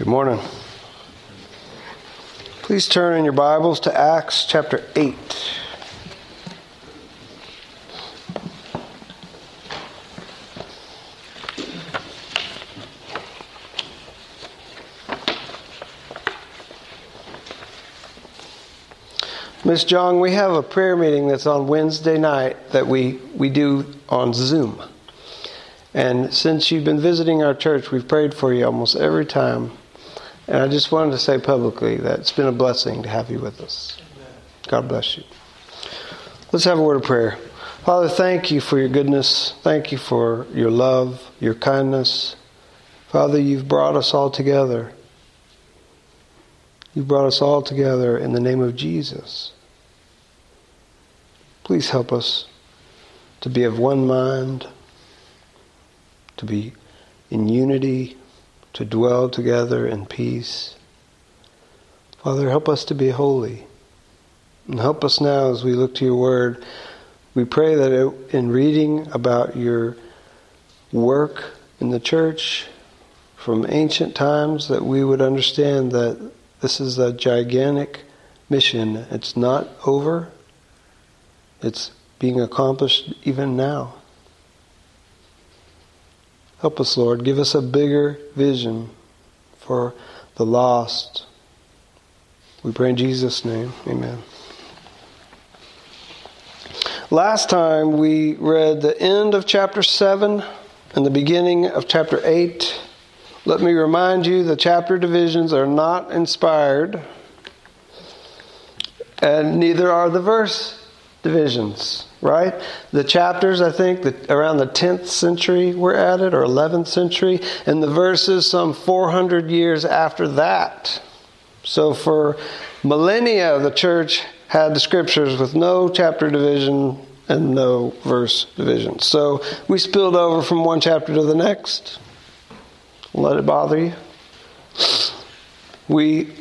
Good morning. Please turn in your Bibles to Acts chapter 8. Miss Jong, we have a prayer meeting that's on Wednesday night that we, we do on Zoom. And since you've been visiting our church, we've prayed for you almost every time. And I just wanted to say publicly that it's been a blessing to have you with us. God bless you. Let's have a word of prayer. Father, thank you for your goodness. Thank you for your love, your kindness. Father, you've brought us all together. You've brought us all together in the name of Jesus. Please help us to be of one mind, to be in unity, to dwell together in peace. Father, help us to be holy. And help us now as we look to your word. We pray that in reading about your work in the church from ancient times that we would understand that this is a gigantic mission. It's not over, it's being accomplished even now. Help us, Lord. Give us a bigger vision for the lost. We pray in Jesus' name. Amen. Last time we read the end of chapter 7 and the beginning of chapter 8. Let me remind you the chapter divisions are not inspired, and neither are the verse divisions, right? The chapters, I think, that around the 10th century were added, or 11th century, and the verses some 400 years after that. So for millennia, the church had the scriptures with no chapter division and no verse division. So we spilled over from one chapter to the next let it bother you. We,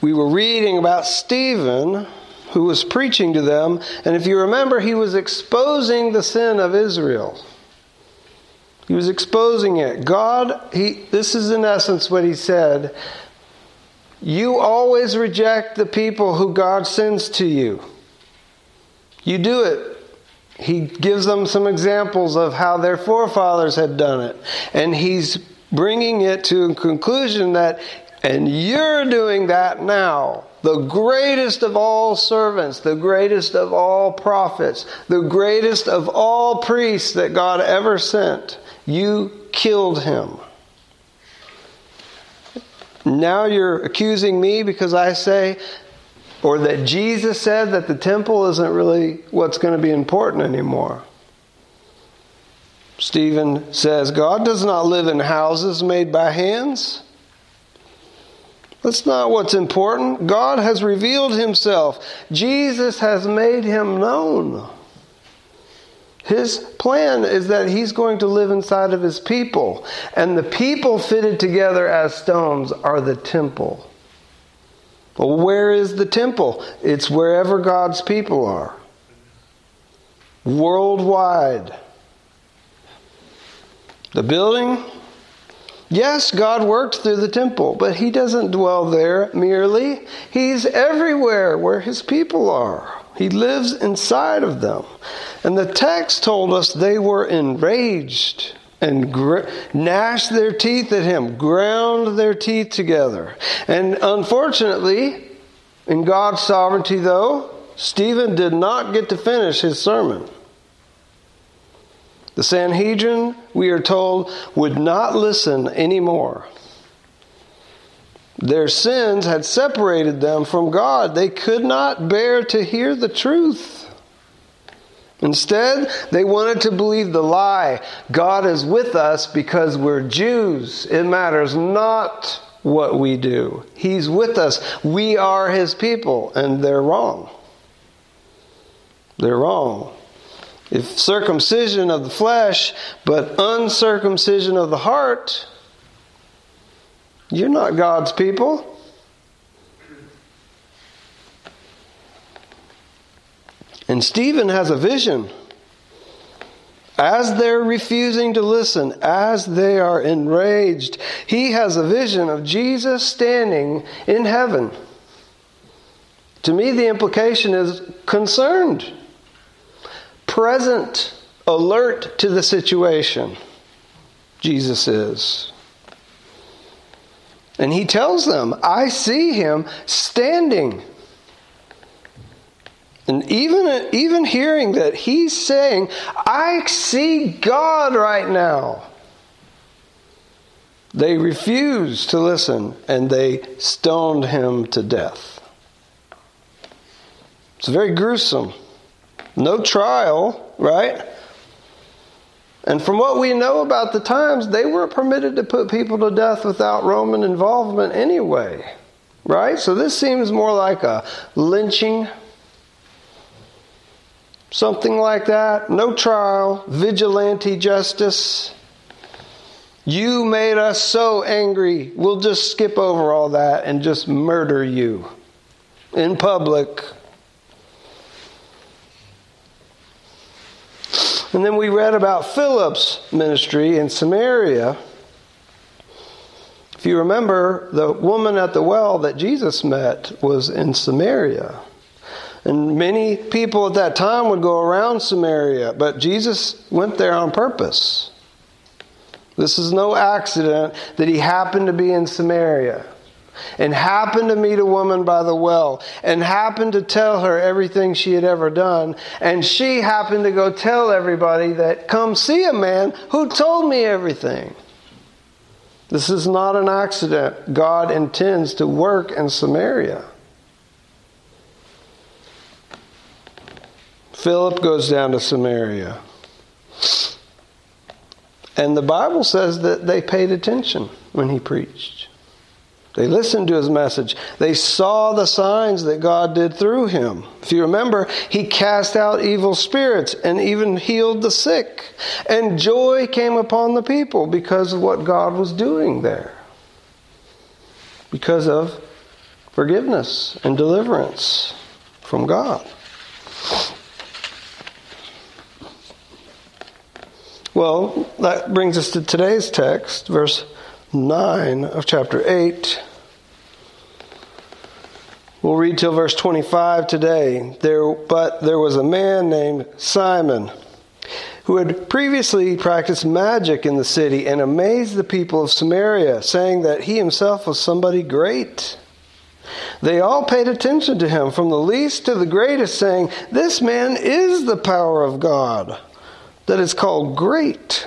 we were reading about Stephen, who was preaching to them, and if you remember, he was exposing the sin of Israel. He was exposing it. God, he, this is in essence what he said. You always reject the people who God sends to you. You do it. He gives them some examples of how their forefathers had done it. And he's bringing it to a conclusion that, and you're doing that now. The greatest of all servants, the greatest of all prophets, the greatest of all priests that God ever sent, you killed him. Now you're accusing me because I say, or that Jesus said that the temple isn't really what's going to be important anymore. Stephen says, God does not live in houses made by hands. That's not what's important. God has revealed himself. Jesus has made him known. His plan is that he's going to live inside of his people. And the people fitted together as stones are the temple. Well, where is the temple? It's wherever God's people are. Worldwide. The building, yes, God worked through the temple, but He doesn't dwell there merely. He's everywhere where His people are. He lives inside of them. And the text told us they were enraged and gr- gnashed their teeth at him, ground their teeth together. And unfortunately, in God's sovereignty, though, Stephen did not get to finish his sermon. The Sanhedrin, we are told, would not listen anymore. Their sins had separated them from God. They could not bear to hear the truth. Instead, they wanted to believe the lie God is with us because we're Jews. It matters not what we do, He's with us. We are His people, and they're wrong. They're wrong. If circumcision of the flesh, but uncircumcision of the heart, you're not God's people. And Stephen has a vision. as they're refusing to listen, as they are enraged, he has a vision of Jesus standing in heaven. To me, the implication is concerned, present, alert to the situation. Jesus is. And he tells them, I see him standing. And even, even hearing that he's saying, I see God right now, they refused to listen and they stoned him to death. It's very gruesome. No trial, right? And from what we know about the times, they were permitted to put people to death without Roman involvement anyway. Right? So this seems more like a lynching. Something like that. No trial, vigilante justice. You made us so angry, we'll just skip over all that and just murder you in public. And then we read about Philip's ministry in Samaria. If you remember, the woman at the well that Jesus met was in Samaria. And many people at that time would go around Samaria, but Jesus went there on purpose. This is no accident that he happened to be in Samaria and happened to meet a woman by the well and happened to tell her everything she had ever done. And she happened to go tell everybody that, come see a man who told me everything. This is not an accident. God intends to work in Samaria. Philip goes down to Samaria. And the Bible says that they paid attention when he preached. They listened to his message. They saw the signs that God did through him. If you remember, he cast out evil spirits and even healed the sick. And joy came upon the people because of what God was doing there. Because of forgiveness and deliverance from God. Well, that brings us to today's text, verse 9 of chapter 8. We'll read till verse 25 today. There, but there was a man named Simon who had previously practiced magic in the city and amazed the people of Samaria, saying that he himself was somebody great. They all paid attention to him, from the least to the greatest, saying, This man is the power of God that is called great.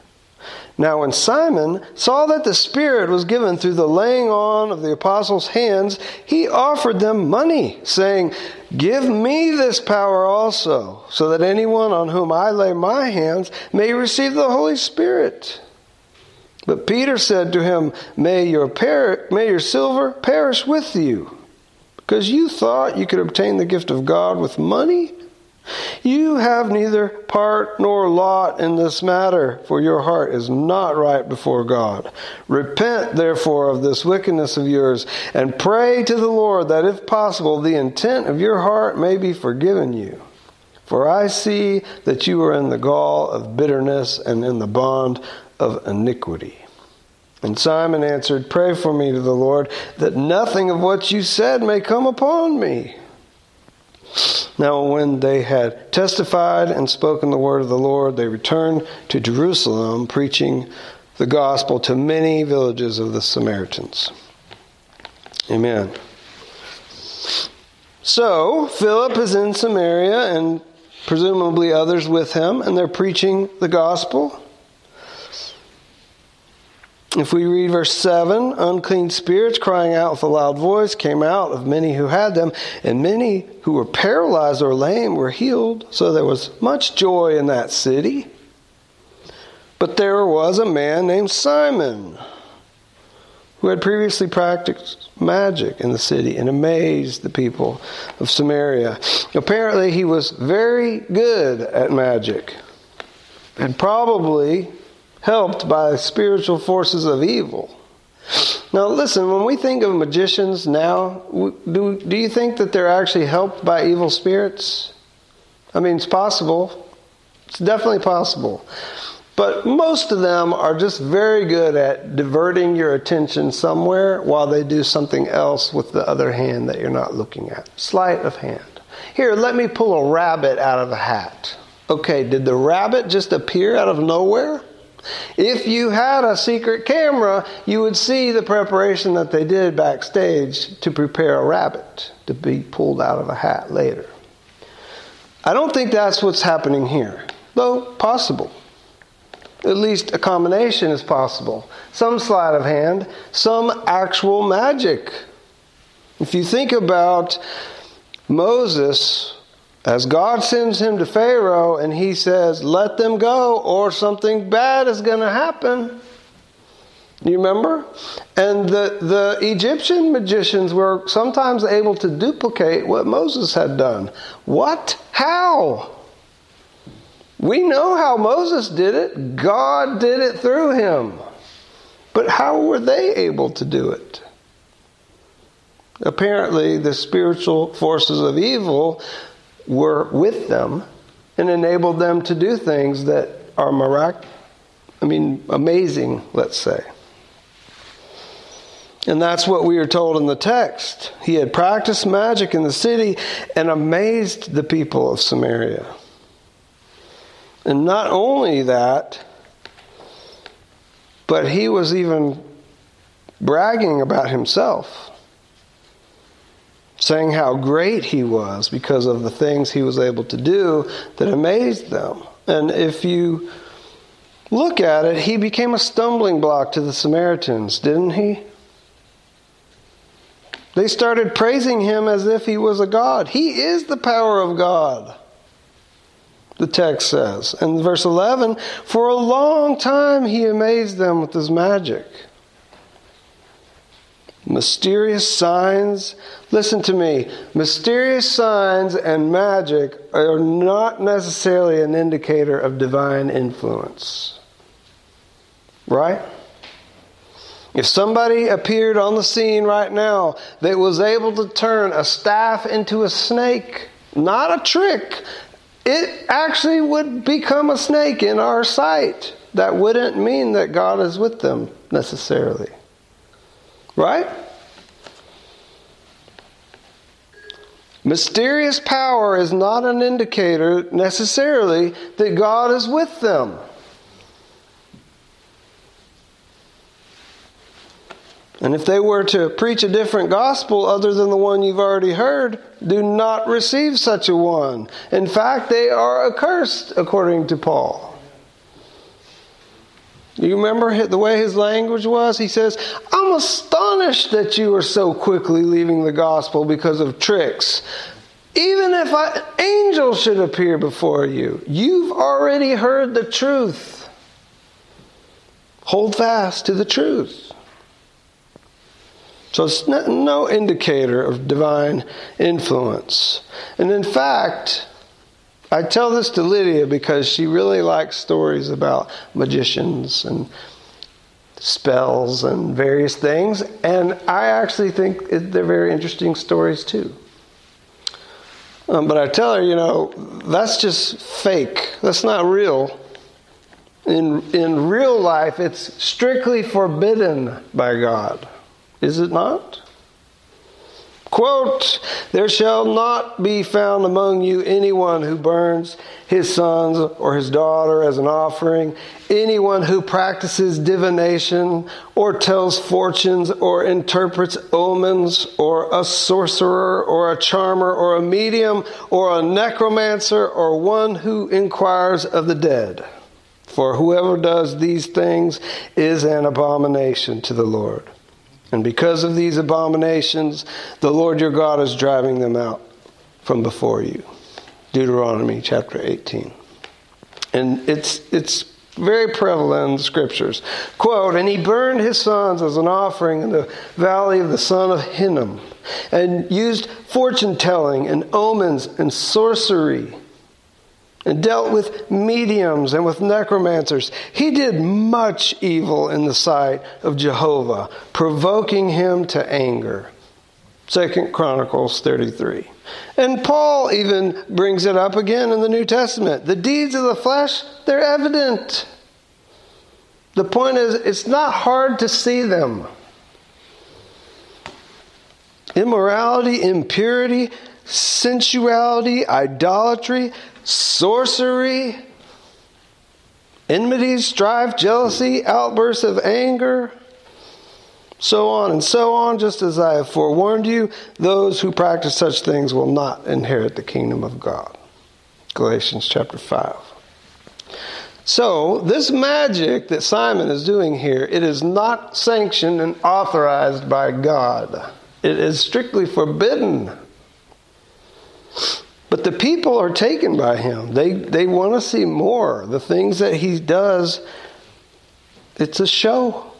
Now, when Simon saw that the Spirit was given through the laying on of the apostles' hands, he offered them money, saying, Give me this power also, so that anyone on whom I lay my hands may receive the Holy Spirit. But Peter said to him, May your, per- may your silver perish with you, because you thought you could obtain the gift of God with money? You have neither part nor lot in this matter, for your heart is not right before God. Repent, therefore, of this wickedness of yours, and pray to the Lord that, if possible, the intent of your heart may be forgiven you. For I see that you are in the gall of bitterness and in the bond of iniquity. And Simon answered, Pray for me to the Lord, that nothing of what you said may come upon me. Now, when they had testified and spoken the word of the Lord, they returned to Jerusalem, preaching the gospel to many villages of the Samaritans. Amen. So, Philip is in Samaria and presumably others with him, and they're preaching the gospel. If we read verse 7, unclean spirits crying out with a loud voice came out of many who had them, and many who were paralyzed or lame were healed. So there was much joy in that city. But there was a man named Simon who had previously practiced magic in the city and amazed the people of Samaria. Apparently, he was very good at magic and probably helped by spiritual forces of evil. Now, listen, when we think of magicians now, do, do you think that they're actually helped by evil spirits? I mean, it's possible. It's definitely possible. But most of them are just very good at diverting your attention somewhere while they do something else with the other hand that you're not looking at. Sleight of hand. Here, let me pull a rabbit out of a hat. Okay, did the rabbit just appear out of nowhere? If you had a secret camera, you would see the preparation that they did backstage to prepare a rabbit to be pulled out of a hat later. I don't think that's what's happening here, though possible. At least a combination is possible. Some sleight of hand, some actual magic. If you think about Moses as God sends him to Pharaoh and he says, Let them go, or something bad is going to happen. You remember? And the, the Egyptian magicians were sometimes able to duplicate what Moses had done. What? How? We know how Moses did it. God did it through him. But how were they able to do it? Apparently, the spiritual forces of evil were with them and enabled them to do things that are mirac I mean amazing, let's say. And that's what we are told in the text. He had practiced magic in the city and amazed the people of Samaria. And not only that, but he was even bragging about himself saying how great he was because of the things he was able to do that amazed them. And if you look at it, he became a stumbling block to the Samaritans, didn't he? They started praising him as if he was a God. He is the power of God, the text says. And verse 11, for a long time he amazed them with his magic. Mysterious signs. Listen to me. Mysterious signs and magic are not necessarily an indicator of divine influence. Right? If somebody appeared on the scene right now that was able to turn a staff into a snake, not a trick, it actually would become a snake in our sight. That wouldn't mean that God is with them necessarily. Right? Mysterious power is not an indicator necessarily that God is with them. And if they were to preach a different gospel other than the one you've already heard, do not receive such a one. In fact, they are accursed, according to Paul. You remember the way his language was? He says, I'm astonished that you are so quickly leaving the gospel because of tricks. Even if an angel should appear before you, you've already heard the truth. Hold fast to the truth. So it's no indicator of divine influence. And in fact, I tell this to Lydia because she really likes stories about magicians and spells and various things, and I actually think they're very interesting stories too. Um, but I tell her, you know, that's just fake. That's not real. In, in real life, it's strictly forbidden by God. Is it not? Quote, There shall not be found among you anyone who burns his sons or his daughter as an offering, anyone who practices divination or tells fortunes or interprets omens, or a sorcerer or a charmer or a medium or a necromancer or one who inquires of the dead. For whoever does these things is an abomination to the Lord. And because of these abominations, the Lord your God is driving them out from before you. Deuteronomy chapter 18. And it's, it's very prevalent in the scriptures. Quote, And he burned his sons as an offering in the valley of the son of Hinnom, and used fortune telling and omens and sorcery and dealt with mediums and with necromancers. He did much evil in the sight of Jehovah, provoking him to anger. Second Chronicles 33. And Paul even brings it up again in the New Testament. The deeds of the flesh, they're evident. The point is, it's not hard to see them. Immorality, impurity, sensuality, idolatry, sorcery, enmity, strife, jealousy, outbursts of anger, so on and so on, just as I have forewarned you, those who practice such things will not inherit the kingdom of God. Galatians chapter 5. So, this magic that Simon is doing here, it is not sanctioned and authorized by God. It is strictly forbidden. But the people are taken by him. They, they want to see more. The things that he does, it's a show.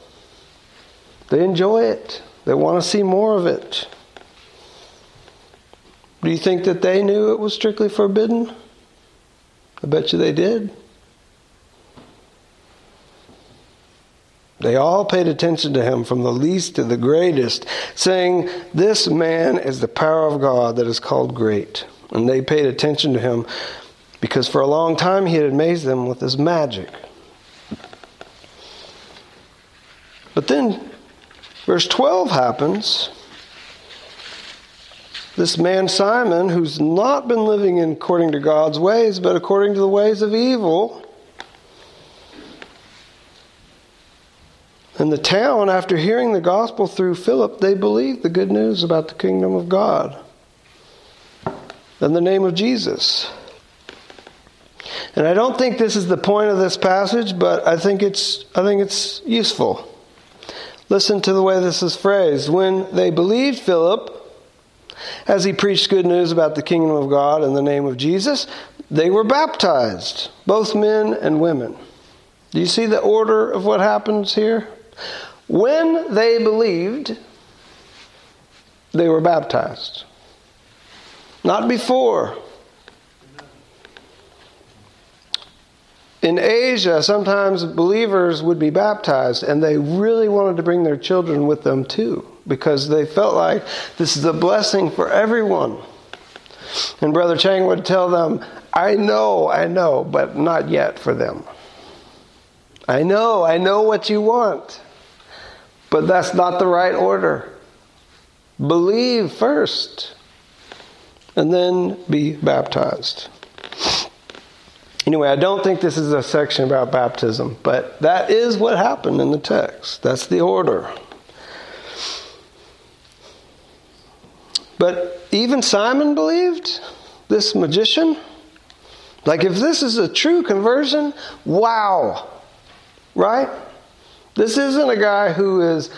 They enjoy it, they want to see more of it. Do you think that they knew it was strictly forbidden? I bet you they did. They all paid attention to him from the least to the greatest, saying, This man is the power of God that is called great. And they paid attention to him because for a long time he had amazed them with his magic. But then verse 12 happens. This man Simon, who's not been living in according to God's ways, but according to the ways of evil, and the town, after hearing the gospel through Philip, they believed the good news about the kingdom of God than the name of Jesus. And I don't think this is the point of this passage, but I think it's, I think it's useful. Listen to the way this is phrased. When they believed Philip, as he preached good news about the kingdom of God in the name of Jesus, they were baptized, both men and women. Do you see the order of what happens here? When they believed, they were baptized. Not before. In Asia, sometimes believers would be baptized and they really wanted to bring their children with them too because they felt like this is a blessing for everyone. And Brother Chang would tell them, I know, I know, but not yet for them. I know, I know what you want, but that's not the right order. Believe first and then be baptized. Anyway, I don't think this is a section about baptism, but that is what happened in the text. That's the order. But even Simon believed, this magician. Like, if this is a true conversion, wow, right? This isn't a guy who is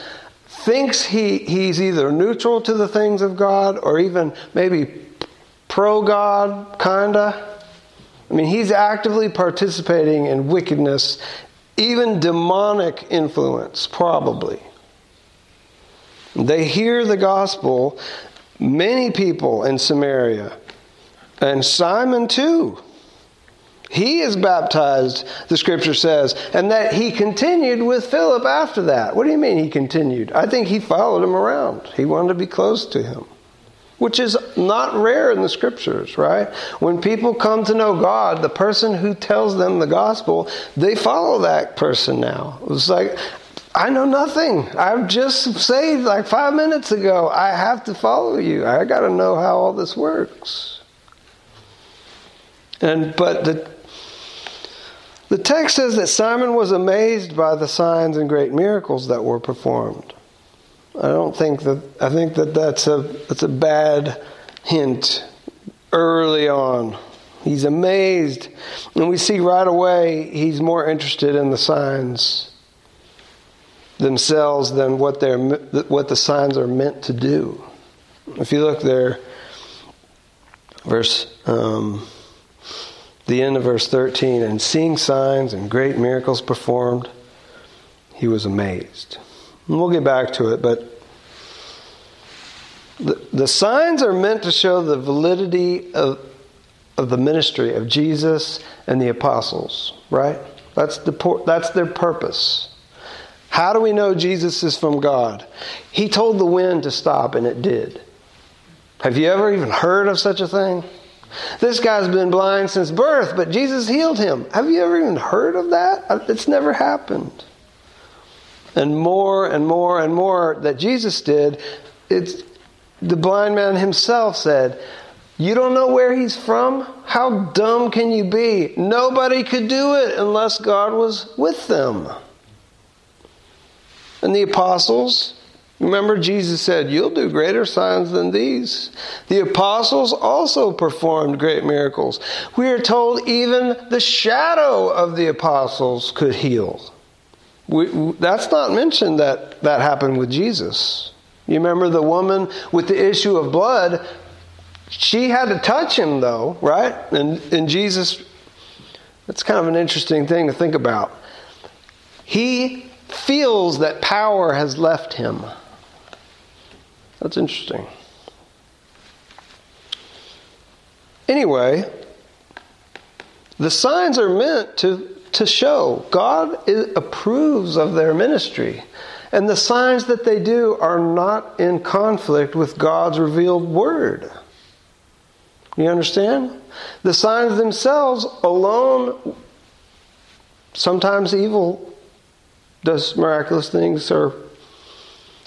thinks he, he's either neutral to the things of God or even maybe pro God, kinda. I mean, he's actively participating in wickedness, even demonic influence, probably. They hear the gospel, many people in Samaria, and Simon too. He is baptized, the scripture says, and that he continued with Philip after that. What do you mean he continued? I think he followed him around. He wanted to be close to him which is not rare in the scriptures, right? When people come to know God, the person who tells them the gospel, they follow that person now. It's like I know nothing. I've just saved like five minutes ago. I have to follow you. I got to know how all this works. And but the the text says that Simon was amazed by the signs and great miracles that were performed. I don't think that I think that that's a that's a bad hint early on. He's amazed, and we see right away he's more interested in the signs themselves than what they're what the signs are meant to do. If you look there, verse um, the end of verse thirteen, and seeing signs and great miracles performed, he was amazed. And we'll get back to it, but the, the signs are meant to show the validity of of the ministry of Jesus and the apostles, right? That's the that's their purpose. How do we know Jesus is from God? He told the wind to stop and it did. Have you ever even heard of such a thing? This guy's been blind since birth, but Jesus healed him. Have you ever even heard of that? It's never happened. And more and more and more that Jesus did, it's the blind man himself said, You don't know where he's from? How dumb can you be? Nobody could do it unless God was with them. And the apostles, remember Jesus said, You'll do greater signs than these. The apostles also performed great miracles. We are told even the shadow of the apostles could heal. We, that's not mentioned that that happened with Jesus. You remember the woman with the issue of blood? She had to touch him, though, right? And, and Jesus, that's kind of an interesting thing to think about. He feels that power has left him. That's interesting. Anyway, the signs are meant to, to show God approves of their ministry. And the signs that they do are not in conflict with God's revealed word. You understand? The signs themselves alone, sometimes evil does miraculous things or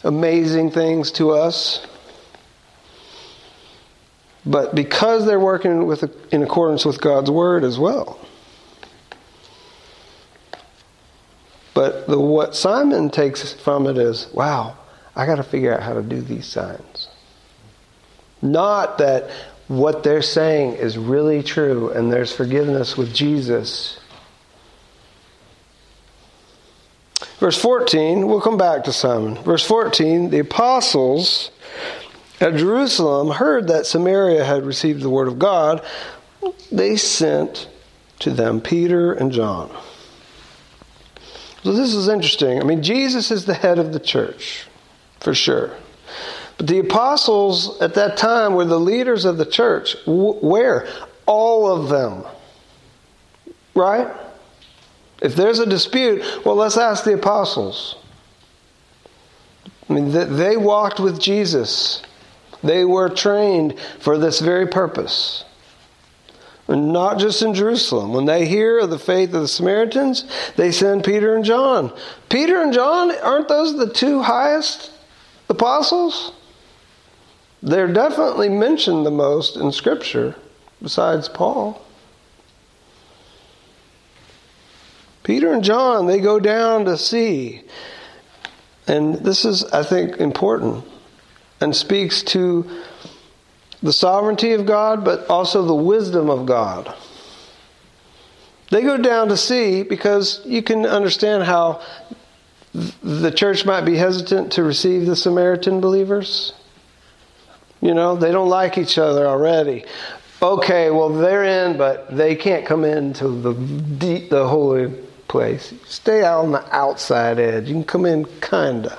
amazing things to us. But because they're working with, in accordance with God's word as well. But the, what Simon takes from it is, wow, I got to figure out how to do these signs. Not that what they're saying is really true and there's forgiveness with Jesus Verse 14, we'll come back to Simon. Verse 14, the apostles at Jerusalem heard that Samaria had received the word of God. They sent to them Peter and John. So this is interesting. I mean, Jesus is the head of the church, for sure. But the apostles at that time were the leaders of the church. Where? All of them. Right? If there's a dispute, well, let's ask the apostles. I mean, they walked with Jesus. They were trained for this very purpose. Not just in Jerusalem. When they hear of the faith of the Samaritans, they send Peter and John. Peter and John, aren't those the two highest apostles? They're definitely mentioned the most in Scripture, besides Paul. Peter and John, they go down to see. And this is, I think, important and speaks to the sovereignty of God, but also the wisdom of God. They go down to see because you can understand how the church might be hesitant to receive the Samaritan believers. You know, they don't like each other already. Okay, well they're in, but they can't come into the deep, the holy place. Stay out on the outside edge. You can come in kinda.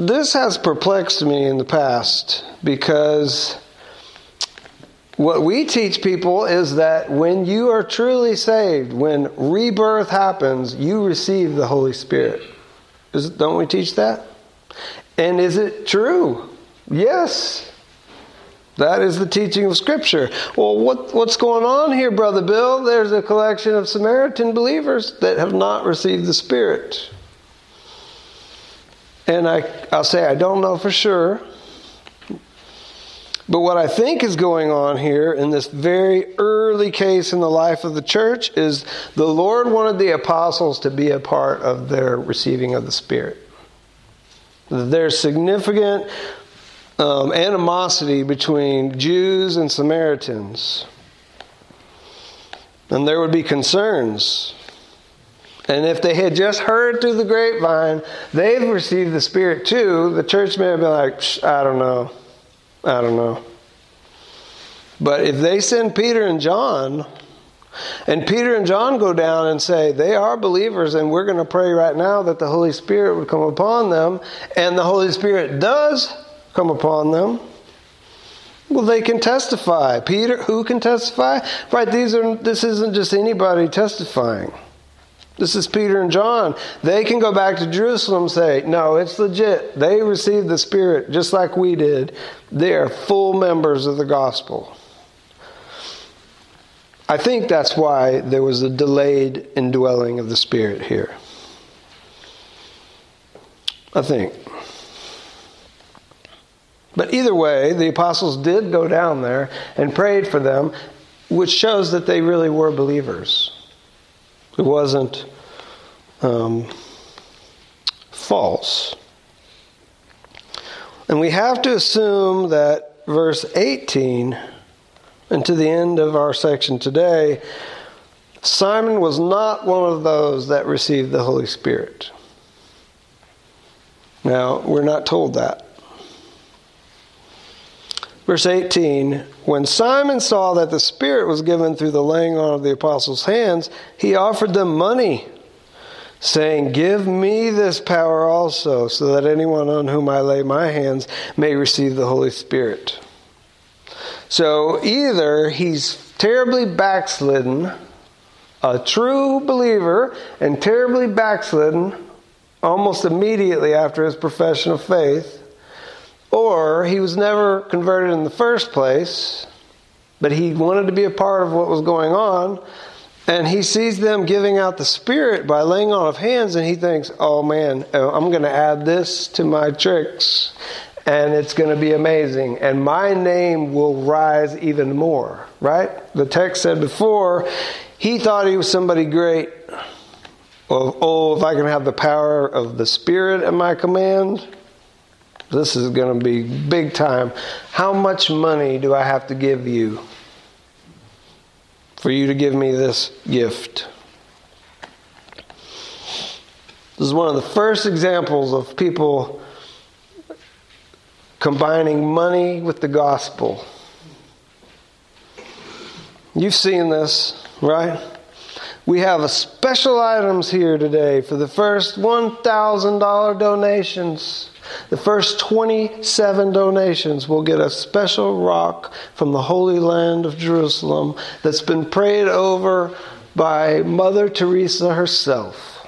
This has perplexed me in the past because what we teach people is that when you are truly saved, when rebirth happens, you receive the Holy Spirit. Is, don't we teach that? And is it true? Yes. That is the teaching of Scripture. Well, what, what's going on here, Brother Bill? There's a collection of Samaritan believers that have not received the Spirit. And I, I'll say I don't know for sure. But what I think is going on here in this very early case in the life of the church is the Lord wanted the apostles to be a part of their receiving of the Spirit. There's significant um, animosity between Jews and Samaritans. And there would be concerns. And if they had just heard through the grapevine, they've received the Spirit too, the church may have been like, I don't know. I don't know. But if they send Peter and John, and Peter and John go down and say, they are believers, and we're going to pray right now that the Holy Spirit would come upon them, and the Holy Spirit does come upon them. Well, they can testify. Peter, who can testify? Right, these are this isn't just anybody testifying. This is Peter and John. They can go back to Jerusalem and say, No, it's legit. They received the Spirit just like we did. They are full members of the gospel. I think that's why there was a delayed indwelling of the Spirit here. I think. But either way, the apostles did go down there and prayed for them, which shows that they really were believers. It wasn't um, false. And we have to assume that verse 18 and to the end of our section today, Simon was not one of those that received the Holy Spirit. Now, we're not told that. Verse 18 When Simon saw that the Spirit was given through the laying on of the apostles' hands, he offered them money, saying, Give me this power also, so that anyone on whom I lay my hands may receive the Holy Spirit. So either he's terribly backslidden, a true believer, and terribly backslidden almost immediately after his profession of faith or he was never converted in the first place, but he wanted to be a part of what was going on. And he sees them giving out the Spirit by laying on of hands, and he thinks, oh man, uh, I'm going to add this to my tricks, and it's going to be amazing. And my name will rise even more, right? The text said before, he thought he was somebody great. Oh, if I can have the power of the Spirit at my command, this is going to be big time. How much money do I have to give you for you to give me this gift? This is one of the first examples of people combining money with the gospel. You've seen this, right? We have a special items here today for the first $1,000 donations. The first 27 donations will get a special rock from the Holy Land of Jerusalem that's been prayed over by Mother Teresa herself.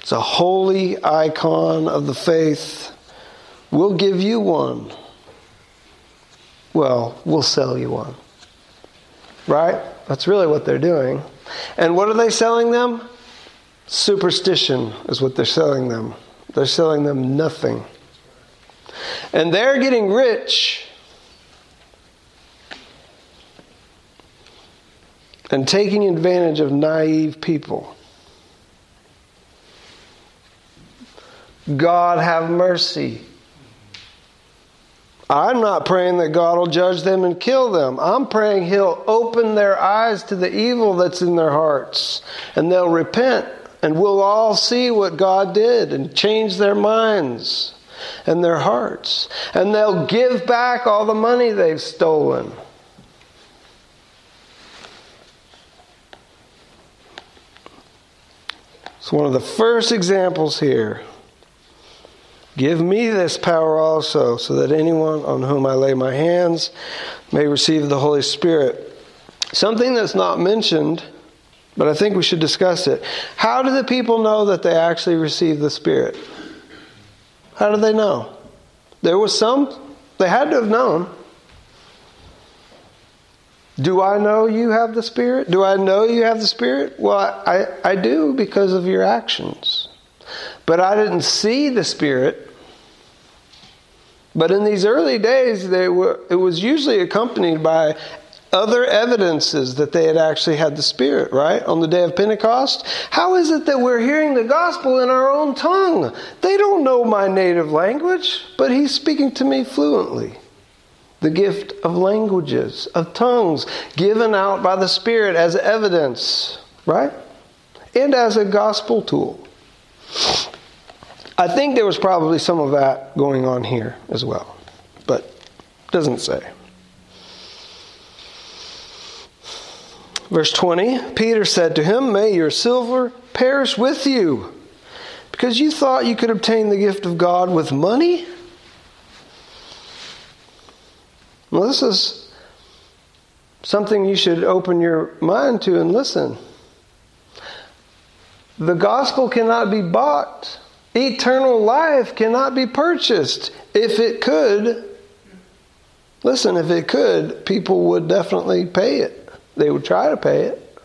It's a holy icon of the faith. We'll give you one. Well, we'll sell you one. Right? That's really what they're doing. And what are they selling them? Superstition is what they're selling them. They're selling them nothing. And they're getting rich and taking advantage of naive people. God have mercy. I'm not praying that God will judge them and kill them. I'm praying He'll open their eyes to the evil that's in their hearts and they'll repent and we'll all see what God did and change their minds and their hearts. And they'll give back all the money they've stolen. It's one of the first examples here. Give me this power also, so that anyone on whom I lay my hands may receive the Holy Spirit. Something that's not mentioned, but I think we should discuss it. How do the people know that they actually received the Spirit? How do they know? There was some, they had to have known. Do I know you have the Spirit? Do I know you have the Spirit? Well, I, I do because of your actions. But I didn't see the Spirit but in these early days, they were, it was usually accompanied by other evidences that they had actually had the Spirit, right? On the day of Pentecost. How is it that we're hearing the gospel in our own tongue? They don't know my native language, but He's speaking to me fluently. The gift of languages, of tongues, given out by the Spirit as evidence, right? And as a gospel tool. I think there was probably some of that going on here as well, but doesn't say. Verse 20 Peter said to him, May your silver perish with you, because you thought you could obtain the gift of God with money. Well, this is something you should open your mind to and listen. The gospel cannot be bought. Eternal life cannot be purchased. If it could, listen, if it could, people would definitely pay it. They would try to pay it.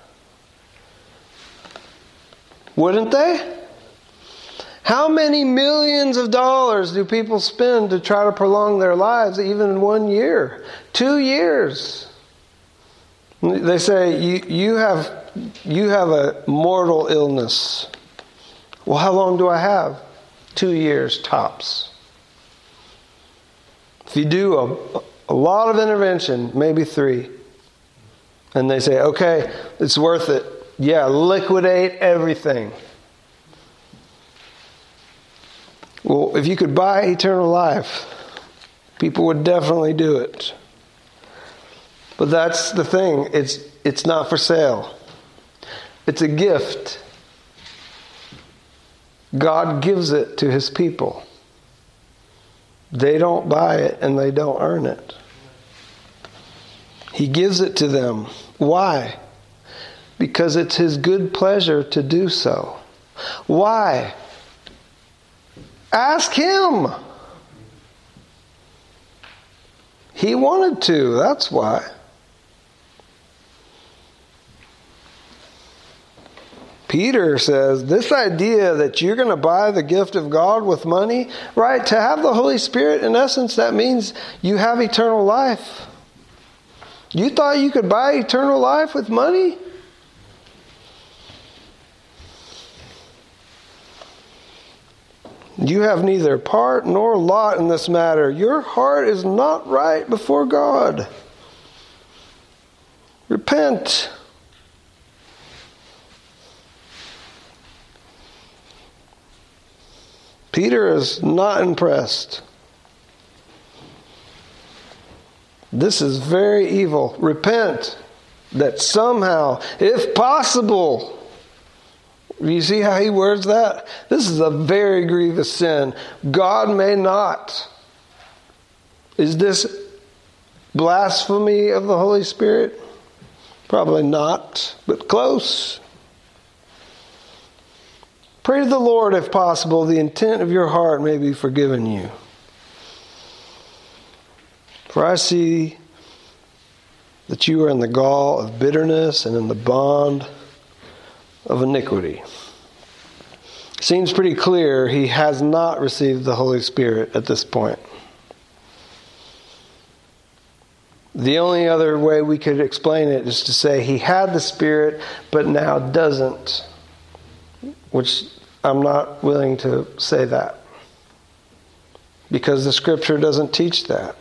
Wouldn't they? How many millions of dollars do people spend to try to prolong their lives, even one year? Two years. They say you, you, have, you have a mortal illness. Well, how long do I have? Two years tops. If you do a, a lot of intervention, maybe three, and they say, okay, it's worth it. Yeah, liquidate everything. Well, if you could buy eternal life, people would definitely do it. But that's the thing, it's, it's not for sale, it's a gift. God gives it to his people. They don't buy it and they don't earn it. He gives it to them. Why? Because it's his good pleasure to do so. Why? Ask him. He wanted to, that's why. Peter says this idea that you're going to buy the gift of God with money, right? To have the Holy Spirit, in essence, that means you have eternal life. You thought you could buy eternal life with money? You have neither part nor lot in this matter. Your heart is not right before God. Repent. Peter is not impressed. This is very evil. Repent that somehow, if possible, you see how he words that? This is a very grievous sin. God may not. Is this blasphemy of the Holy Spirit? Probably not, but close. Pray to the Lord, if possible, the intent of your heart may be forgiven you. For I see that you are in the gall of bitterness and in the bond of iniquity. Seems pretty clear he has not received the Holy Spirit at this point. The only other way we could explain it is to say he had the Spirit, but now doesn't which I'm not willing to say that because the scripture doesn't teach that.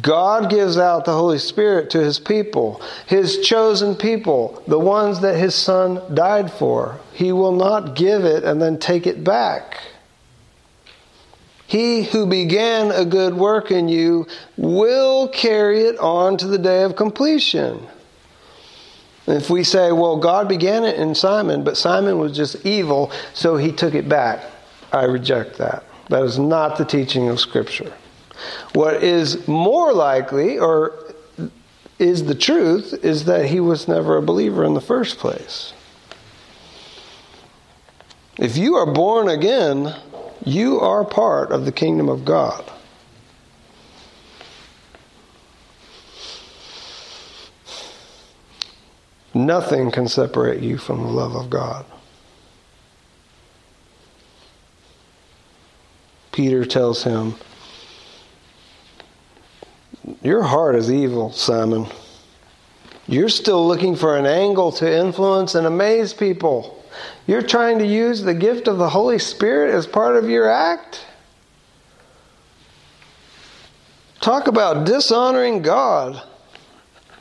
God gives out the Holy Spirit to his people, his chosen people, the ones that his son died for. He will not give it and then take it back. He who began a good work in you will carry it on to the day of completion. If we say, well, God began it in Simon, but Simon was just evil, so he took it back, I reject that. That is not the teaching of Scripture. What is more likely, or is the truth, is that he was never a believer in the first place. If you are born again, you are part of the kingdom of God. Nothing can separate you from the love of God. Peter tells him, Your heart is evil, Simon. You're still looking for an angle to influence and amaze people. You're trying to use the gift of the Holy Spirit as part of your act? Talk about dishonoring God.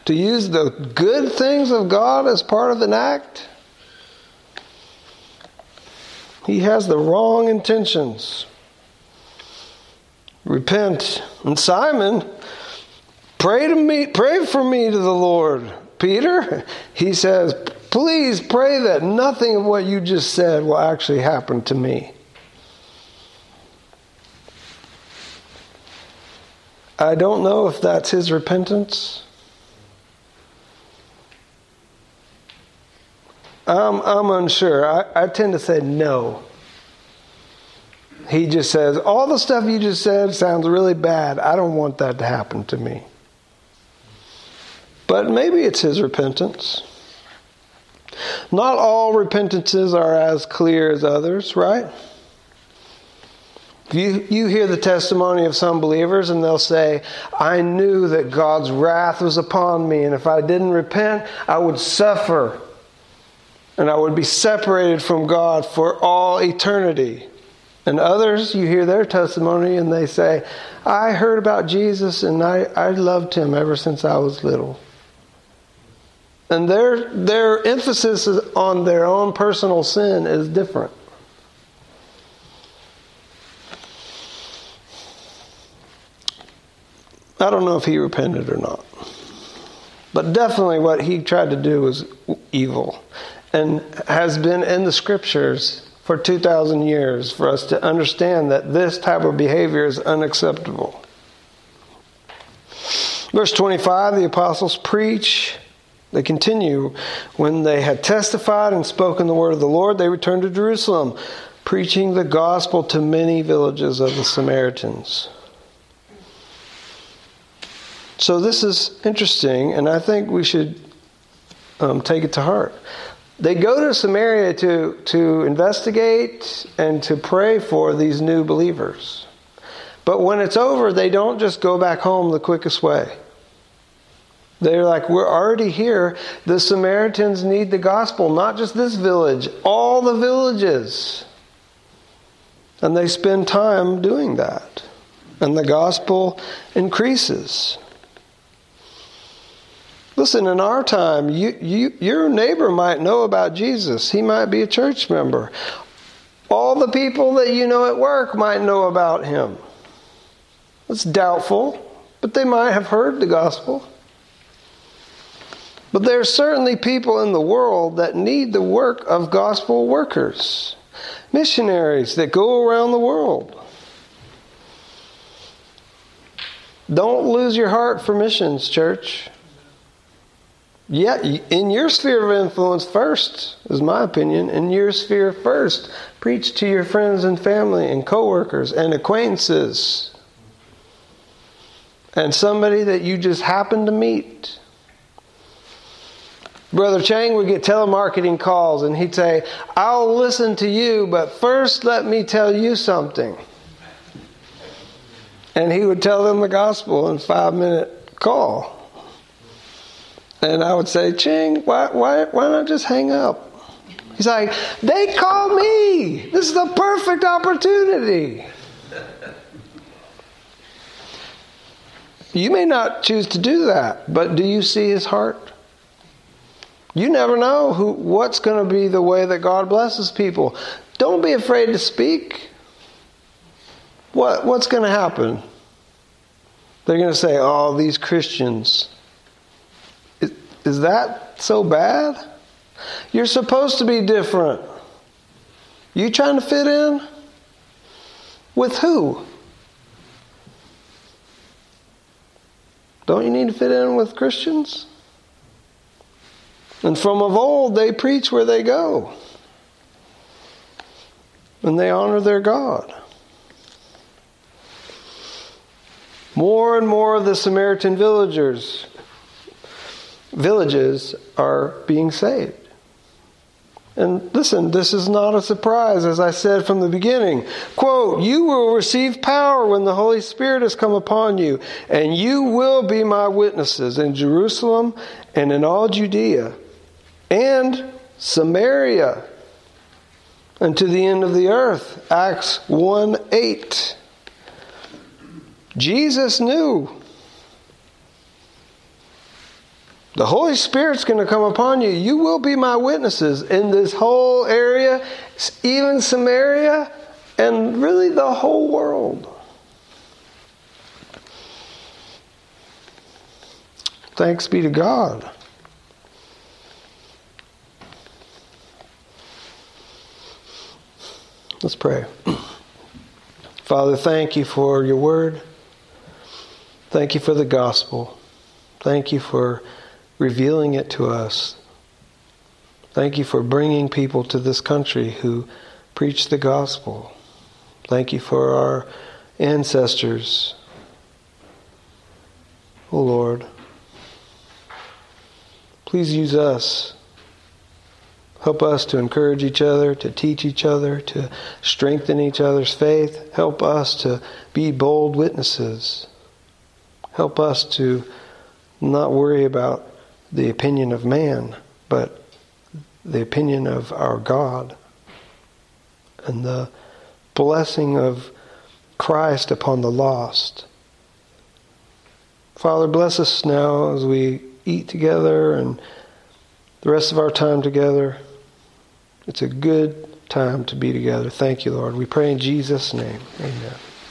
To use the good things of God as part of an act? He has the wrong intentions. Repent. And Simon, pray to me, pray for me to the Lord. Peter, he says, please pray that nothing of what you just said will actually happen to me. I don't know if that's his repentance. I'm, I'm unsure. I, I tend to say no. He just says, All the stuff you just said sounds really bad. I don't want that to happen to me. But maybe it's his repentance. Not all repentances are as clear as others, right? You, you hear the testimony of some believers, and they'll say, I knew that God's wrath was upon me, and if I didn't repent, I would suffer and I would be separated from God for all eternity. And others, you hear their testimony and they say, I heard about Jesus and I, I loved him ever since I was little. And their, their emphasis on their own personal sin is different. I don't know if he repented or not. But definitely what he tried to do was evil and has been in the scriptures for 2,000 years for us to understand that this type of behavior is unacceptable. Verse 25 the apostles preach. They continue. When they had testified and spoken the word of the Lord, they returned to Jerusalem, preaching the gospel to many villages of the Samaritans. So, this is interesting, and I think we should um, take it to heart. They go to Samaria to, to investigate and to pray for these new believers. But when it's over, they don't just go back home the quickest way. They're like, we're already here. The Samaritans need the gospel, not just this village, all the villages. And they spend time doing that. And the gospel increases. Listen, in our time, you, you, your neighbor might know about Jesus. He might be a church member. All the people that you know at work might know about him. It's doubtful, but they might have heard the gospel. But there are certainly people in the world that need the work of gospel workers, missionaries that go around the world. Don't lose your heart for missions, church. Yeah, in your sphere of influence first, is my opinion. In your sphere first, preach to your friends and family and coworkers and acquaintances. And somebody that you just happen to meet. Brother Chang would get telemarketing calls and he'd say, I'll listen to you, but first let me tell you something. And he would tell them the gospel in five minute call. And I would say, Ching, why, why, why not just hang up? He's like, they call me. This is the perfect opportunity. You may not choose to do that, but do you see his heart? You never know who, what's going to be the way that God blesses people. Don't be afraid to speak. What, what's going to happen? They're going to say, oh, these Christians. is that so bad? You're supposed to be different. You trying to fit in? With who? Don't you need to fit in with Christians? And from of old, they preach where they go. And they honor their God. More and more of the Samaritan villagers villages are being saved. And listen, this is not a surprise, as I said from the beginning. Quote, You will receive power when the Holy Spirit has come upon you, and you will be my witnesses in Jerusalem and in all Judea and Samaria and to the end of the earth. Acts 1 8. Jesus knew the Holy Spirit's going to come upon you. You will be my witnesses in this whole area, even Samaria, and really the whole world. Thanks be to God. Let's pray. Father, thank you for your word. Thank you for the gospel. Thank you for revealing it to us. Thank you for bringing people to this country who preach the gospel. Thank you for our ancestors. Oh Lord, please use us Help us to encourage each other, to teach each other, to strengthen each other's faith. Help us to be bold witnesses. Help us to not worry about the opinion of man, but the opinion of our God and the blessing of Christ upon the lost. Father, bless us now as we eat together and the rest of our time together. It's a good time to be together. Thank you, Lord. We pray in Jesus' name. Amen.